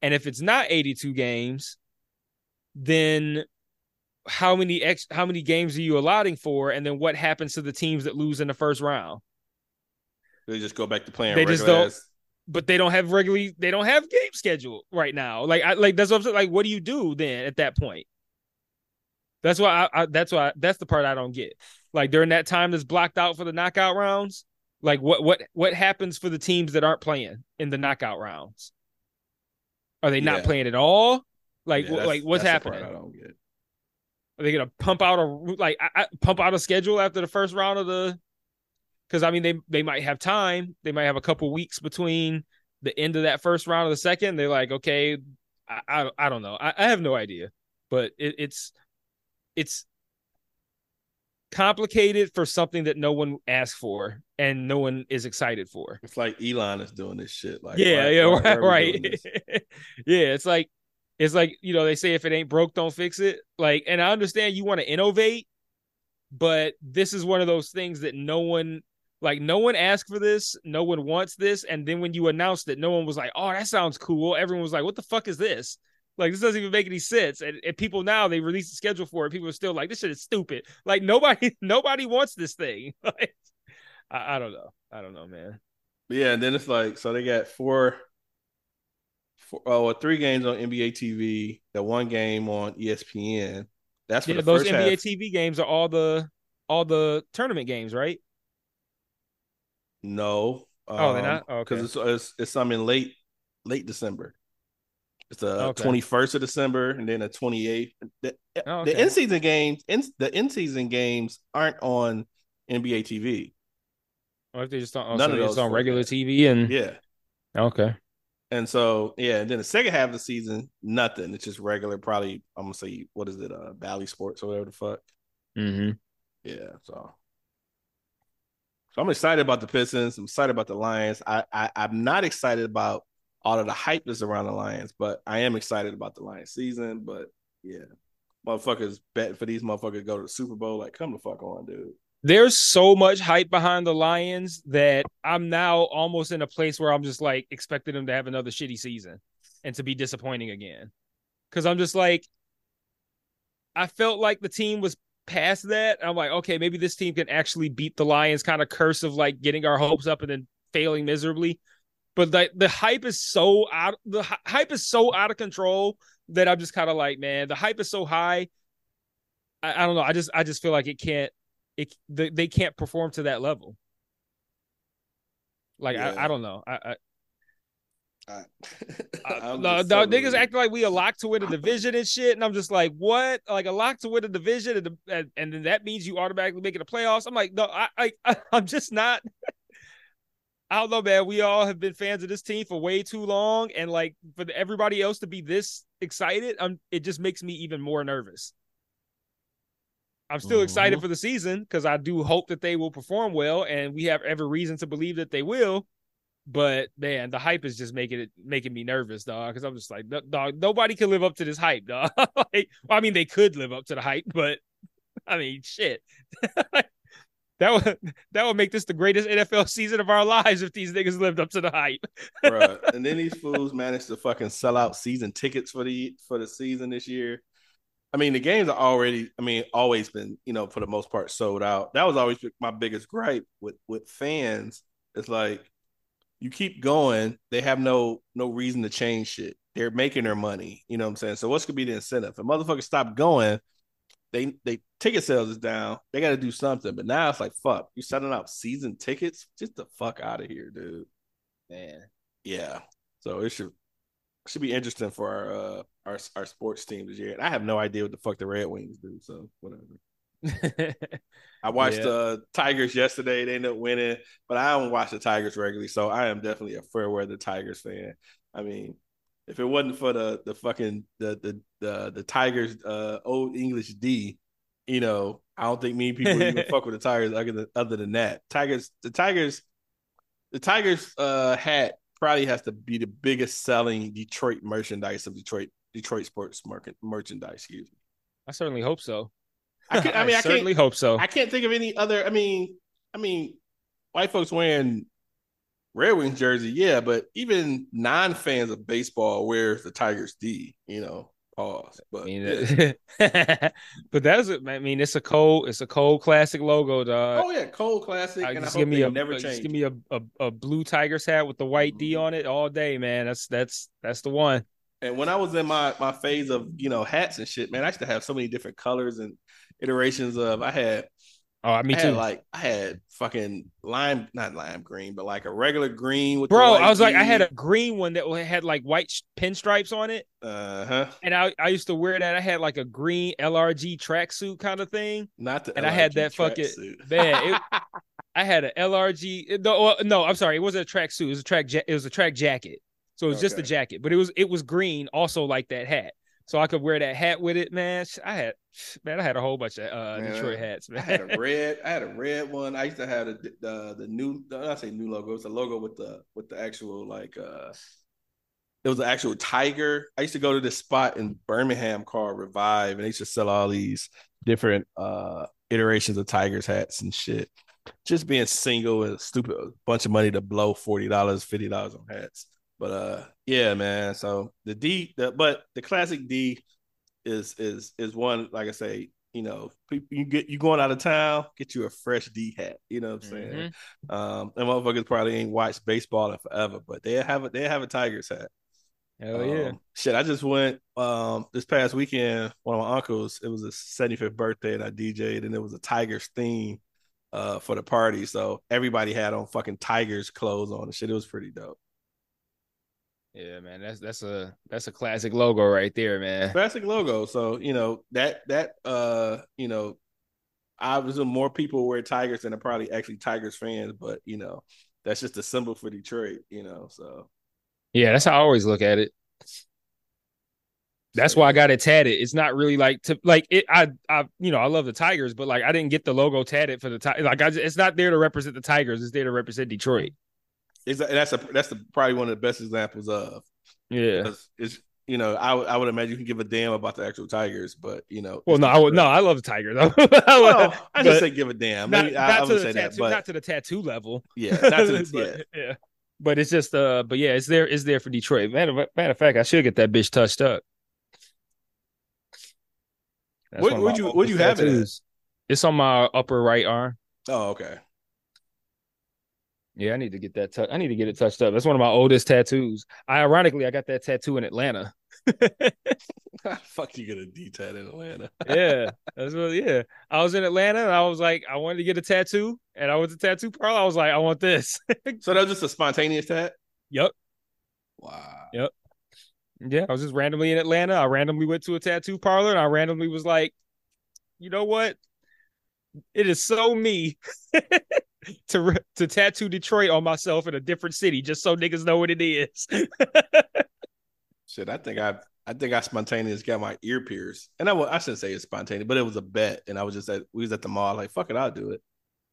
And if it's not 82 games, then how many ex how many games are you allotting for and then what happens to the teams that lose in the first round? They just go back to playing They just don't- ass- but they don't have regularly they don't have game schedule right now. Like I like that's what I'm saying. Like, what do you do then at that point? That's why I, I that's why that's the part I don't get. Like during that time that's blocked out for the knockout rounds, like what what what happens for the teams that aren't playing in the knockout rounds? Are they not Yeah. playing at all? Like Yeah, wh- like what's that's the part happening? I don't get. Are they gonna pump out a like I, I, pump out a schedule after the first round of the? Because I mean they they might have time. They might have a couple weeks between the end of that first round of the second. They're like, okay, I I, I don't know. I, I have no idea, but it, it's it's complicated for something that no one asked for and no one is excited for. It's like Elon is doing this shit. Like, yeah, why- yeah, why- right, are we doing right. yeah, it's like it's like you know they say if it ain't broke, don't fix it. Like, and I understand you want to innovate, but this is one of those things that no one like no one asked for this, no one wants this, and then when you announced it, no one was like, "Oh, that sounds cool." Everyone was like, "What the fuck is this?" Like this doesn't even make any sense. And, and people now they release the schedule for it. People are still like, "This shit is stupid." Like nobody, nobody wants this thing. Like, I, I don't know. I don't know, man. Yeah, and then it's like so they got four, four oh, uh, well, three games on NBA TV, the one game on ESPN. That's for Yeah, the those NBA half. TV games are all the all the tournament games, right? No, Oh, they're um, not? Oh, okay. because it's, it's it's some in late late December. It's the Okay. twenty first of December, and then the twenty eighth. The, eh, Oh, the okay. in season games, in, the in season games aren't on NBA TV. Or if they just on, oh, None so of those just on regular. TV and Yeah, okay. And so yeah, and then the second half of the season, nothing. It's just regular. Probably I'm gonna say what is it? Uh, Bally Sports or whatever the fuck. Mm-hmm. Yeah, so so I'm excited about the Pistons. I'm excited about the Lions. I, I I'm not excited about all of the hype that's around the Lions, but I am excited about the Lions season. But yeah, motherfuckers betting for these motherfuckers to go to the Super Bowl. Like, come the fuck on, dude. There's so much hype behind the Lions that I'm now almost in a place where I'm just like expecting them to have another shitty season and to be disappointing again. Cause I'm just like, I felt like the team was past that. I'm like, okay, maybe this team can actually beat the Lions kind of curse of like getting our hopes up and then failing miserably. But the the hype is so out the hype is so out of control that I'm just kind of like, man, the hype is so high. I, I don't know. I just I just feel like it can't it they, they can't perform to that level. Like yeah. I, I don't know. I, I I, uh, no, no niggas acting like we a lock to win a division and shit, and I'm just like, what? Like a lock to win a division, and, and, and then that means you automatically make it the playoffs. I'm like, no, I, I, I'm just not. I don't know, man. We all have been fans of this team for way too long, and like for everybody else to be this excited, I'm. It just makes me even more nervous. I'm still mm-hmm. excited for the season because I do hope that they will perform well, and we have every reason to believe that they will. But man, the hype is just making it making me nervous, dog. Because I'm just like, dog, nobody can live up to this hype, dog. like, well, I mean, they could live up to the hype, but I mean, shit. that would that would make this the greatest NFL season of our lives if these niggas lived up to the hype. right. And then these fools managed to fucking sell out season tickets for the for the season this year. I mean, the games are already, I mean, always been, you know, for the most part, sold out. That was always my biggest gripe with with fans. It's like you keep going, they have no no reason to change shit. They're making their money. You know what I'm saying? So what's gonna be the incentive? If motherfuckers stop going, they they ticket sales is down. They gotta do something. But now it's like fuck, you selling out season tickets? Just the fuck out of here, dude. Man. Yeah. So it should should be interesting for our uh our our sports team this year. And I have no idea what the fuck the Red Wings do. So whatever. I watched the yeah. uh, Tigers yesterday. They ended up winning, but I don't watch the Tigers regularly, so I am definitely a fair weather Tigers fan. I mean, if it wasn't for the the fucking the the the, the Tigers uh, old English D, you know, I don't think many people even fuck with the Tigers other than, other than that. Tigers, the Tigers, the Tigers uh, hat probably has to be the biggest selling Detroit merchandise of Detroit Detroit sports market merchandise. Excuse me. I certainly hope so. I, could, I mean, I, I certainly hope so. I can't think of any other. I mean, I mean, white folks wearing Red Wings jersey, yeah, but even non fans of baseball wears the Tigers D. You know, pause. But I mean, yeah. but that's it. I mean, it's a cold, it's a cold classic logo, dog. Oh yeah, cold classic. and just give me a never change. Just give me a, a, a blue Tigers hat with the white mm-hmm. D on it all day, man. That's that's that's the one. And when I was in my my phase of you know hats and shit, man, I used to have so many different colors and iterations of. I had Oh, me too. like I had fucking lime, not lime green, but like a regular green with. Bro, I was like, I had a green one that had like white pinstripes on it. Uh huh. And I, I used to wear that. I had like a green LRG tracksuit kind of thing. Not the. And LRG I had that fucking man. It, I had an LRG. No, no, I'm sorry. It wasn't a tracksuit. It was a track. It was a track jacket. So it was okay. just a jacket, but it was it was green, also like that hat so I could wear that hat with it, man. I had, man, I had a whole bunch of uh, man, Detroit hats, man. I had a red, I had a red one. I used to have the the, the new, I say new logo. It's a logo with the with the actual like, uh it was an actual tiger. I used to go to this spot in Birmingham called Revive, and they used to sell all these different uh iterations of tigers hats and shit. Just being single and stupid, a bunch of money to blow forty dollars, fifty dollars on hats. But uh, yeah, man. So the D, the, but the classic D is is is one like I say. You know, you get you going out of town, get you a fresh D hat. You know what I'm saying? Mm-hmm. Um, and motherfuckers probably ain't watched baseball in forever, but they have a they have a Tigers hat. Hell um, yeah! Shit, I just went um this past weekend. One of my uncles, it was his 75th birthday, and I DJed, and it was a Tigers theme uh for the party. So everybody had on fucking Tigers clothes on and shit. It was pretty dope. Yeah, man, that's that's a that's a classic logo right there, man. Classic logo. So you know that that uh you know, obviously more people wear Tigers than are probably actually Tigers fans, but you know that's just a symbol for Detroit. You know, so yeah, that's how I always look at it. That's why I got it tatted. It's not really like to like it. I I you know I love the Tigers, but like I didn't get the logo tatted for the Tigers. Like I, it's not there to represent the Tigers. It's there to represent Detroit. It's that's a that's the, probably one of the best examples of. Yeah, it's you know, I would I would imagine you can give a damn about the actual Tigers, but you know, Well, no, I would no, I love the Tiger though. Well, I just say give a damn. not, Maybe I, not I to would the say that, tattoo, but not to the tattoo level. yeah, not to the, But, yeah. yeah. But it's just uh, but yeah, it's there, it's there for Detroit. Matter, of- matter of fact, I should get that bitch touched up. That's What- what'd you- what'd you oldest have it? It's on my upper right arm. Oh, okay. Yeah, I need to get that. tou- I need to get it touched up. That's one of my oldest tattoos. I ironically, I got that tattoo in Atlanta. Fuck you get a D tat in Atlanta. yeah, that's what. Yeah, I was in Atlanta and I was like, I wanted to get a tattoo, and I went to tattoo parlor. I was like, I want this. So that was just a spontaneous tat? yep. Wow. Yep. Yeah, I was just randomly in Atlanta. I randomly went to a tattoo parlor and I randomly was like, you know what? It is so me to to tattoo Detroit on myself in a different city just so niggas know what it is. Shit, I think I I think I spontaneous got my ear pierced. And I I shouldn't say it's spontaneous, but it was a bet. And I was just at we was at the mall, like, fuck it, I'll do it.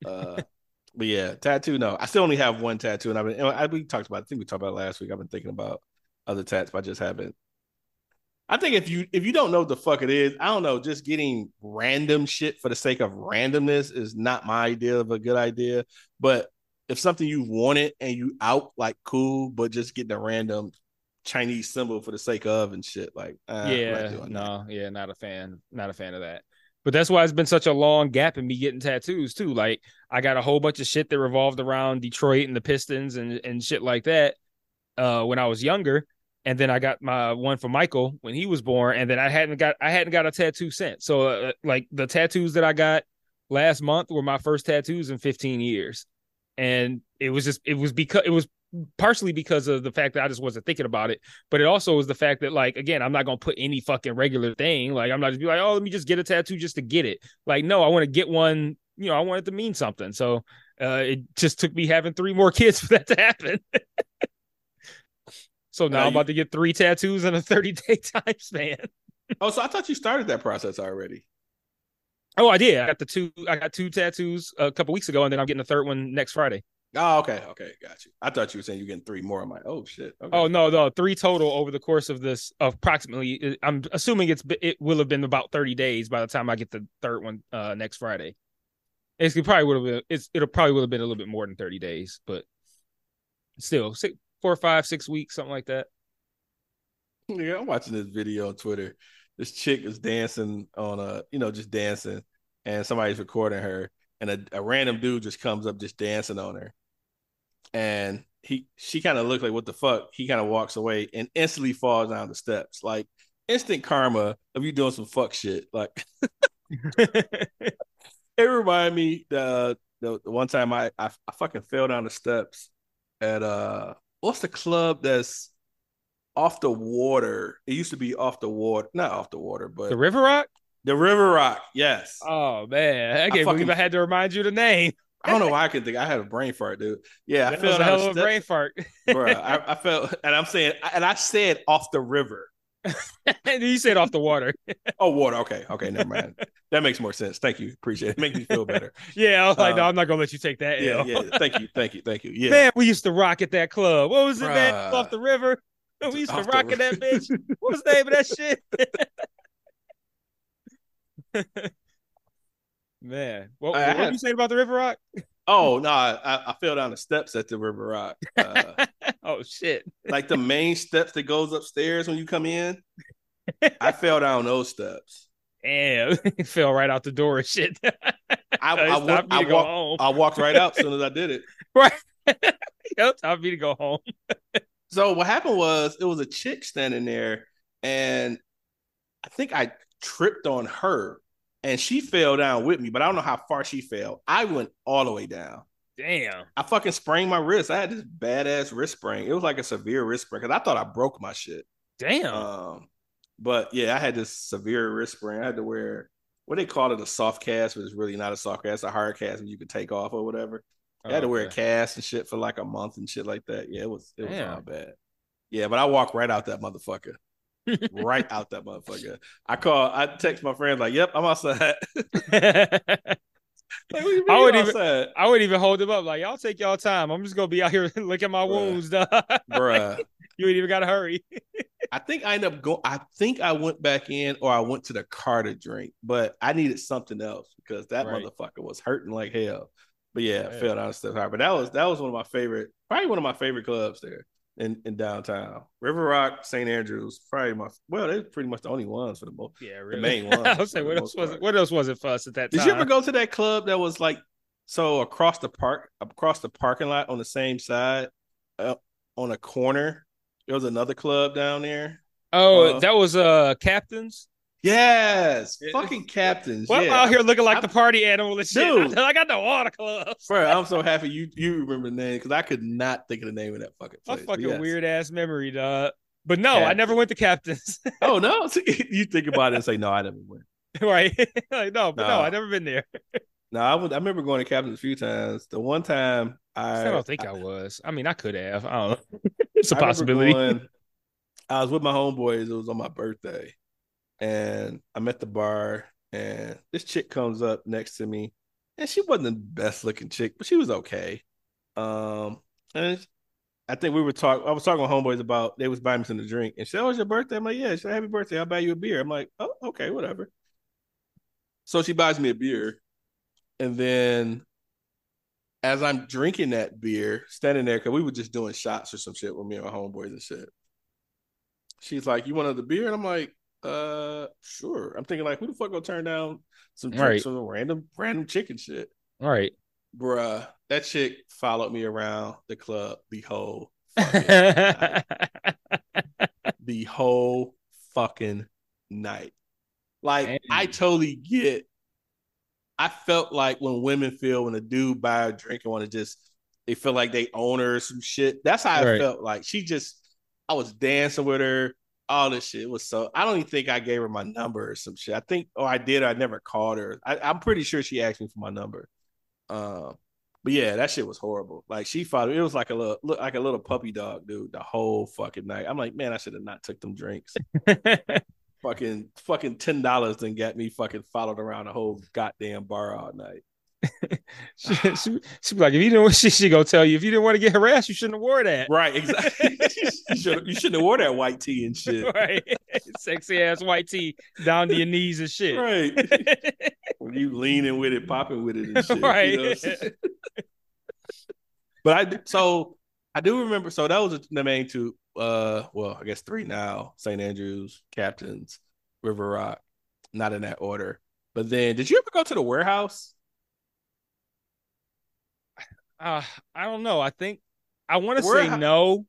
Uh but yeah, tattoo, no. I still only have one tattoo, and I've been and I, we talked about I think we talked about it last week. I've been thinking about other tats, but I just haven't. I think if you if you don't know what the fuck it is, I don't know, just getting random shit for the sake of randomness is not my idea of a good idea. But if something you wanted and you out like cool, but just getting a random Chinese symbol for the sake of and shit, like uh, yeah, doing that. no, yeah, not a fan, not a fan of that. But that's why it's been such a long gap in me getting tattoos too. Like I got a whole bunch of shit that revolved around Detroit and the Pistons and and shit like that uh when I was younger. And then I got my one for Michael when he was born, and then I hadn't got I hadn't got a tattoo since. So uh, like the tattoos that I got last month were my first tattoos in 15 years, and it was just it was because it was partially because of the fact that I just wasn't thinking about it, but it also was the fact that like again I'm not gonna put any fucking regular thing like I'm not just be like oh let me just get a tattoo just to get it. Like no, I want to get one. You know, I want it to mean something. So uh, it just took me having three more kids for that to happen. so now Now I'm you- about to get three tattoos in a 30 day time span. Oh, so I thought you started that process already. Oh, I did. I got the two. I got two tattoos a couple weeks ago, and then I'm getting the third one next Friday. Oh, okay, okay, got you. I thought you were saying you're getting three more. I'm like, oh shit. Okay. Oh no, no, three total over the course of this approximately. I'm assuming it's it will have been about 30 days by the time I get the third one uh next Friday. It's it probably would have been. It's it'll probably would have been a little bit more than 30 days, but still six, four, five, six weeks, something like that. Yeah, I'm watching this video on Twitter. This chick is dancing on a, you know, just dancing, and somebody's recording her, and a, a random dude just comes up just dancing on her, and he, she kind of looks like what the fuck. He kind of walks away and instantly falls down the steps, like instant karma of you doing some fuck shit. Like it reminded me the the, the one time I, I I fucking fell down the steps at uh what's the club that's off the water. It used to be off the water, not off the water, but the River Rock. the River Rock. Yes. Oh man, I can't fucking- believe I had to remind you the name. I don't know why I can think I had a brain fart, dude. Yeah, I That fell was a hell of a brain fart. bruh. I, I felt, and I'm saying, and I said off the river. and you said off the water. Oh, water. Okay, okay, never mind. that makes more sense. Thank you, appreciate it. Make me feel better. Yeah, I was like, Uh, no, I'm not gonna let you take that. Yeah, L. yeah. Thank you, thank you, thank you. Yeah. Man, we used to rock at that club. What was it, man? Off the river. We used to rock at that bitch. What was the name of that shit? man, what, I what had- you saying about the River Rock? Oh no, I, I fell down the steps at the River Rock. Uh, oh shit! like the main steps that goes upstairs when you come in. I fell down those steps. Damn, he fell right out the door and shit. I, I, wa- time for I to go walked. I walked right out as soon as I did it. right. yep, time for me to go home. So what happened was it was a chick standing there, and I think I tripped on her, and she fell down with me, but I don't know how far she fell. I went all the way down. Damn. I fucking sprained my wrist. I had this badass wrist sprain. It was like a severe wrist sprain because I thought I broke my shit. Damn. Um, but yeah, I had this severe wrist sprain. I had to wear what they call it a soft cast, but it's really not a soft cast, a hard cast that you could take off or whatever. I had to wear a cast and shit for like a month and shit like that. Yeah, it was it was Damn. all bad. Yeah, but I walked right out that motherfucker. Right out that motherfucker. I call I text my friend like, "Yep, I'm outside." like, what you mean I wouldn't even- outside? I wouldn't even hold him up. Like, y'all take y'all time. I'm just gonna be out here licking my Bruh. wounds, dog. Bruh. you ain't even gotta hurry. I think I end up going. I think I went back in, or I went to the car to drink, but I needed something else because that Right. motherfucker was hurting like hell. But yeah, Yeah. fell down Steph hard. But that was that was one of my favorite, probably one of my favorite clubs there in, in downtown. River Rock, St. Andrews, probably my well, they're pretty much the only ones for the most. Yeah, The main one. I was saying, what else was part. it? What else was it for us at that Did time? Did you ever go to that club that was like so across the park, across the parking lot on the same side, uh, on a corner? There was another club down there. Oh, Uh, that was uh captains. Yes, fucking captains. Well, yeah. I'm out here looking like I'm- the party animal and shit. Dude. I got all water clubs. Bro, I'm so happy you you remember the name because I could not think of the name of that fucking My place. fucking yes. weird ass memory, dog. But no, I never went to captains. Oh no, you think about it and say no, I never went. right? like, no, but no, Nah. I never been there. No, I would. I remember going to Captain's a few times. The one time I, I don't think I, was. I mean, I could have. I don't know. it's a I possibility. going- I was with my homeboys. It was on my birthday, and I'm at the bar, and this chick comes up next to me, and she wasn't the best looking chick, but she was okay. Um, and I think we were talking. I was talking with homeboys about they was buying me some to drink, and she said, "Oh, it's your birthday." I'm like, "Yeah." Said, "Happy birthday! I'll buy you a beer." I'm like, "Oh, okay, whatever." So she buys me a beer, and then as I'm drinking that beer, standing there, because we were just doing shots or some shit with me and my homeboys and shit. She's like, You want another beer? And I'm like, uh, sure. I'm thinking like, who the fuck gonna turn down some drinks Right. from a random random chicken shit? All right. Bruh, that chick followed me around the club the whole night. the whole fucking night. Like Damn. I totally get. I felt like when women feel when a dude buy a drink and want to just they feel like they own her or some shit. That's how I felt. Like she just, I was dancing with her, all this shit. It was so. I don't even think I gave her my number or some shit. I think, or I did. I never called her. I, I'm pretty sure she asked me for my number. Um, but yeah, that shit was horrible. Like she followed. It was like a little, look like a little puppy dog, dude. The whole fucking night. I'm like, man, I should have not took them drinks. fucking, fucking ten dollars and got me fucking followed around the whole goddamn bar all night. she, she, she be like, if you didn't, she, she gonna tell you if you didn't want to get harassed, you shouldn't have wore that. Right, exactly. you should you shouldn't have wore that white tee and shit. right. Sexy ass white tee down to your knees and shit. Right. when you leaning with it, popping with it and shit. Right. You know what I'm saying? but I do- so I do remember. So that was the main two. Uh, well, I guess three now: St. Andrews, Captains, River Rock. Not in that order. But then, did you ever go to the warehouse? Uh, I don't know. I think I want to Where- say no.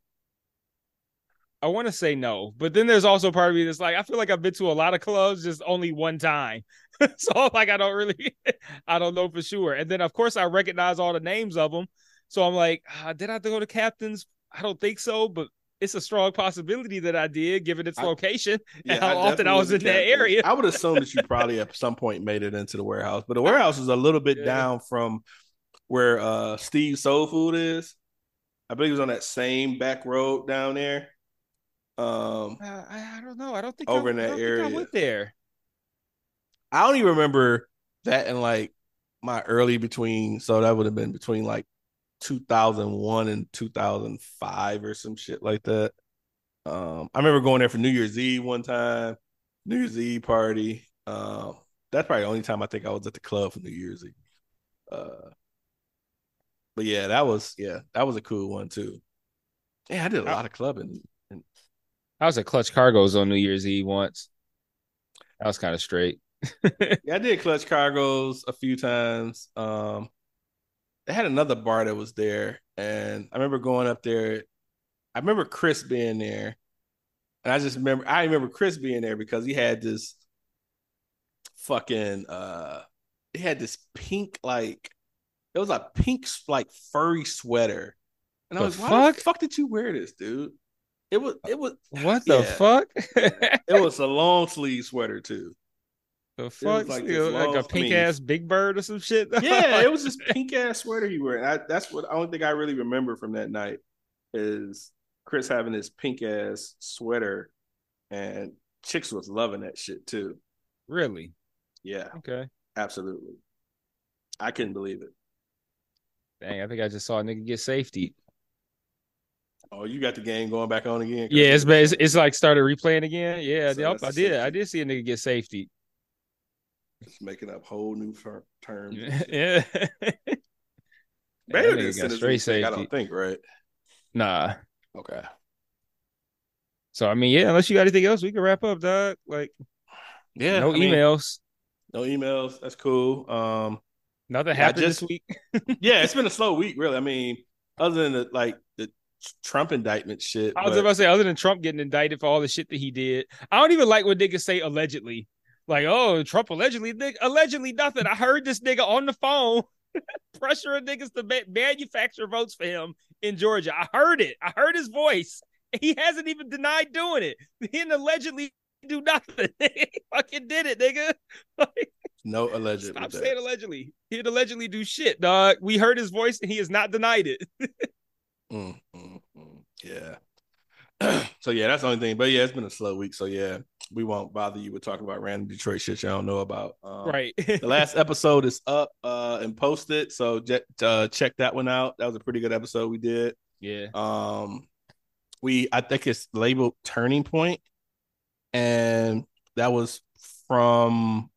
I want to say no, but then there's also part of me that's like, I feel like I've been to a lot of clubs just only one time. so like I don't really I don't know for sure. And then of course I recognize all the names of them. So I'm like, ah, did I have to go to captains? I don't think so, but it's a strong possibility that I did given its I- location and I how often I was in that area. I would assume that you probably at some point made it into the warehouse, but the warehouse is a little bit Yeah. down from where uh Steve Soul Food is. I believe it was on that same back road down there. Um, Uh, I, I don't know. I don't think Over I, in I that think area. I went there. I don't even remember that in like my early between, so that would have been between like 2001 and 2005 or some shit like that. Um, I remember going there for New Year's Eve one time, New Year's Eve party. Um, that's probably the only time I think I was at the club for New Year's Eve. Uh, but yeah, that was yeah, that was a cool one too. Yeah, I did a lot of clubbing. I was at Clutch Cargo's on New Year's Eve once. That was kind of straight. Yeah, I did Clutch Cargos a few times. Um, they had another bar that was there, and I remember going up there. I remember Chris being there, and I just remember I remember Chris being there because he had this fucking uh, he had this pink like it was a pink like furry sweater, and I was like, why the fuck? fuck did you wear this, dude? It was it was uh, What the fuck? it was a long sleeve sweater too. the fuck? like Like, a pink ass Big Bird or some shit. Yeah, it was this pink ass sweater he wore. And I, that's what I don't think I really remember from that night is Chris having this pink ass sweater, and chicks was loving that shit too. really Yeah, okay. absolutely. I couldn't believe it. Dang, I think I just saw a nigga get safety. Oh, you got the game going back on again? Yeah, it's it's, it's like started replaying again. Yeah, So I a did. I did see a nigga get safety. Just making up whole new ter- terms. yeah. Baylor That didn't send got us straight anything, I safety. don't think, right? Nah. Okay. So I mean, yeah, unless you got anything else, we can wrap up, dog. Like Yeah. no I mean, emails. no emails. That's cool. Um, Nothing happened just- this week. yeah, it's been a slow week, really. I mean, other than the like the Trump indictment shit. I was but- about to say, other than Trump getting indicted for all the shit that he did, I don't even like what niggas say allegedly. Like, oh, Trump allegedly, nigga, allegedly nothing. I heard this nigga on the phone pressuring niggas to ma- manufacture votes for him in Georgia. I heard it. I heard his voice. He hasn't even denied doing it. He didn't allegedly do nothing. he fucking did it, nigga. Like, no alleged. stop saying allegedly. He didn't allegedly do shit, dog. We heard his voice and he has not denied it. Mm, mm, mm. Yeah. so yeah, that's the only thing. But yeah, it's been a slow week. So yeah, we won't bother you with talking about random Detroit shit you don't know about. Um, right. The last episode is up uh, and posted, so je- uh, check that one out. That was a pretty good episode we did. yeah. Um, we I think it's labeled Turning Point, and that was from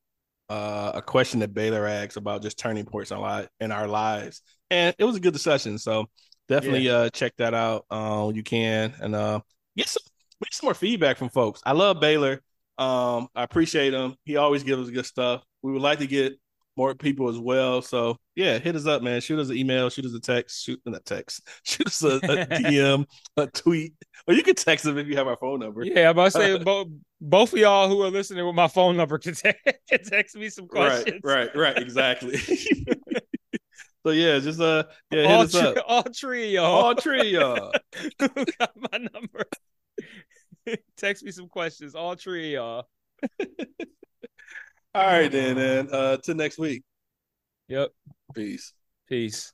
uh, a question that Baylor asked about just turning points in, li- in our lives, and it was a good discussion. So definitely uh, check that out. Uh, you can and uh, get some get some more feedback from folks. I love Baylor. Um, I appreciate him. He always gives us good stuff. We would like to get more people as well. So yeah, hit us up, man. Shoot us an email, shoot us a text, shoot not text, shoot us a, a DM, a tweet, or you can text them if you have our phone number. Yeah, I'm about to say both both of y'all who are listening with my phone number can, te- can text me some questions. right, right, right, exactly. so yeah, just uh, yeah, hit all, us up. all three y'all. All three y'all. got my number. text me some questions. All three y'all. All right, then, and Uh, till next week. Yep. Peace. Peace.